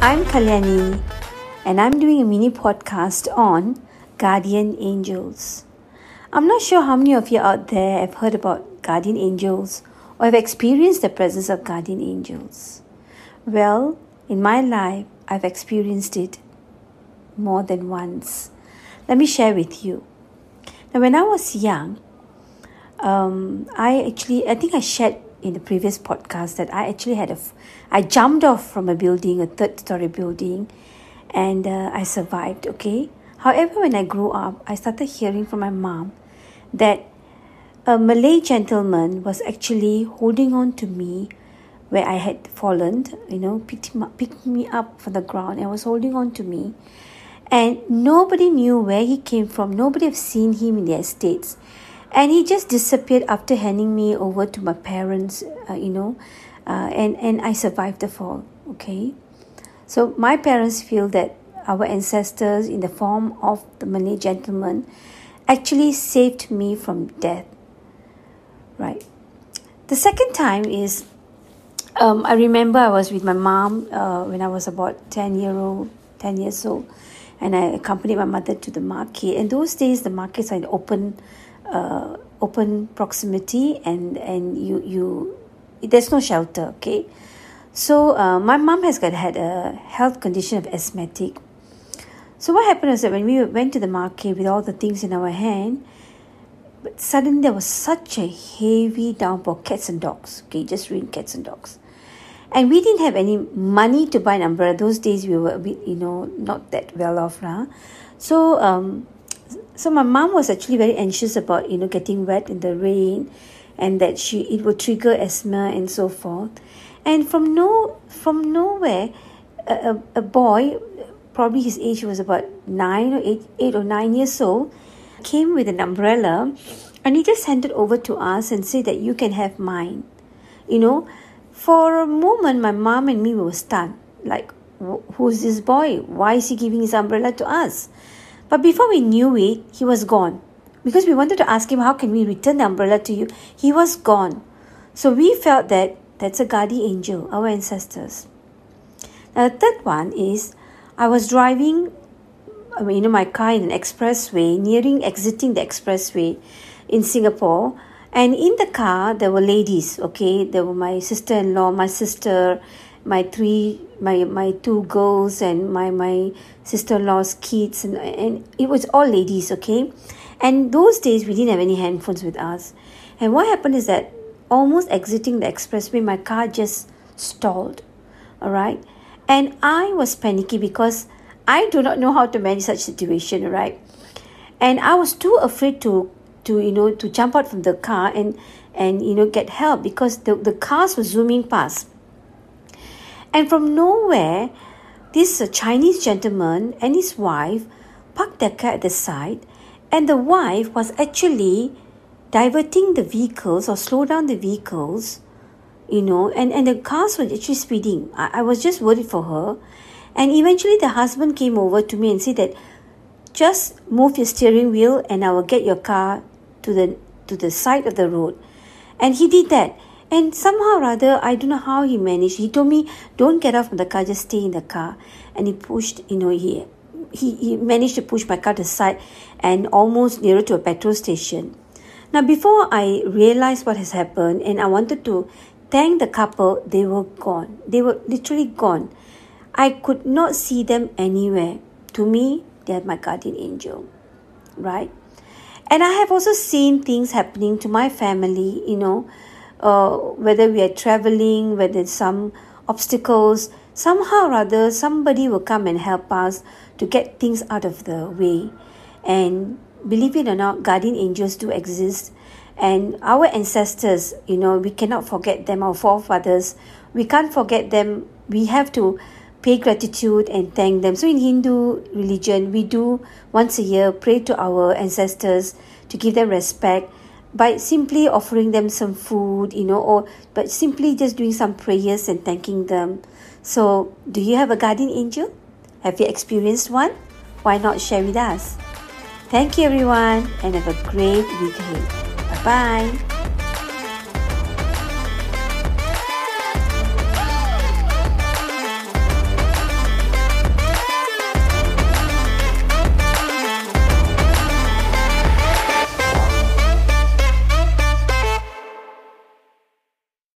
I'm Kalyani, and I'm doing a mini podcast on guardian angels. I'm not sure how many of you out there have heard about guardian angels or have experienced the presence of guardian angels. Well, in my life, I've experienced it more than once. Let me share with you. Now, when I was young, um, I actually, I think I shared in the previous podcast that I actually had a, I jumped off from a building, a third story building, and uh, I survived, okay? However, when I grew up, I started hearing from my mom that a Malay gentleman was actually holding on to me where I had fallen, you know, picked, up, picked me up from the ground and was holding on to me. And nobody knew where he came from. Nobody have seen him in the estates and he just disappeared after handing me over to my parents uh, you know uh, and and i survived the fall okay? So my parents feel that our ancestors in the form of the malay gentleman actually saved me from death right? The second time is um, i remember i was with my mom uh, when i was about 10 year old 10 years old and i accompanied my mother to the market. And those days the markets are open uh, open proximity and and you you there's no shelter okay? So uh, my mom has got had a health condition of asthmatic. So what happened was that when we went to the market with all the things in our hand but suddenly there was such a heavy downpour cats and dogs okay? Just ruined cats and dogs. And we didn't have any money to buy an umbrella. Those days we were a bit you know not that well off so um so my mom was actually very anxious about you know getting wet in the rain and that she it would trigger asthma and so forth. And from no from nowhere a, a, boy probably his age was about nine or eight eight or nine years old came with an umbrella and he just handed over to us and said that you can have mine. You know for a moment my mom and me were stunned. Like who's this boy? Why is he giving his umbrella to us but before we knew it, he was gone. Because we wanted to ask him, How can we return the umbrella to you? He was gone. So we felt that that's a guardian angel, our ancestors. Now, the third one is I was driving you know, my car in an expressway, nearing exiting the expressway in Singapore. And in the car, there were ladies, okay? There were my sister in law, my sister, my three my my two girls and my my sister-in-law's kids and, and it was all ladies okay? And those days we didn't have any handphones with us. And what happened is that almost exiting the expressway my car just stalled all right and i was panicky because i do not know how to manage such situation right? And i was too afraid to to you know to jump out from the car and and you know get help because the, the cars were zooming past and from nowhere, this uh, Chinese gentleman and his wife parked their car at the side, and the wife was actually diverting the vehicles or slow down the vehicles, you know, and, and the cars were actually speeding. I, I was just worried for her. And eventually the husband came over to me and said that just move your steering wheel and I will get your car to the to the side of the road. And he did that. And somehow or other, I don't know how he managed. He told me, don't get off the car, just stay in the car. And he pushed, you know, he, he, he managed to push my car aside and almost nearer to a petrol station. Now, before I realized what has happened and I wanted to thank the couple, they were gone. They were literally gone. I could not see them anywhere. To me, they are my guardian angel, right? And I have also seen things happening to my family, you know, uh, whether we are traveling, whether some obstacles, somehow or other, somebody will come and help us to get things out of the way. And believe it or not, guardian angels do exist. And our ancestors, you know, we cannot forget them, our forefathers, we can't forget them. We have to pay gratitude and thank them. So in Hindu religion, we do once a year pray to our ancestors to give them respect by simply offering them some food, you know, or but simply just doing some prayers and thanking them. So, do you have a guardian angel? Have you experienced one? Why not share with us? Thank you, everyone, and have a great week ahead. Bye bye.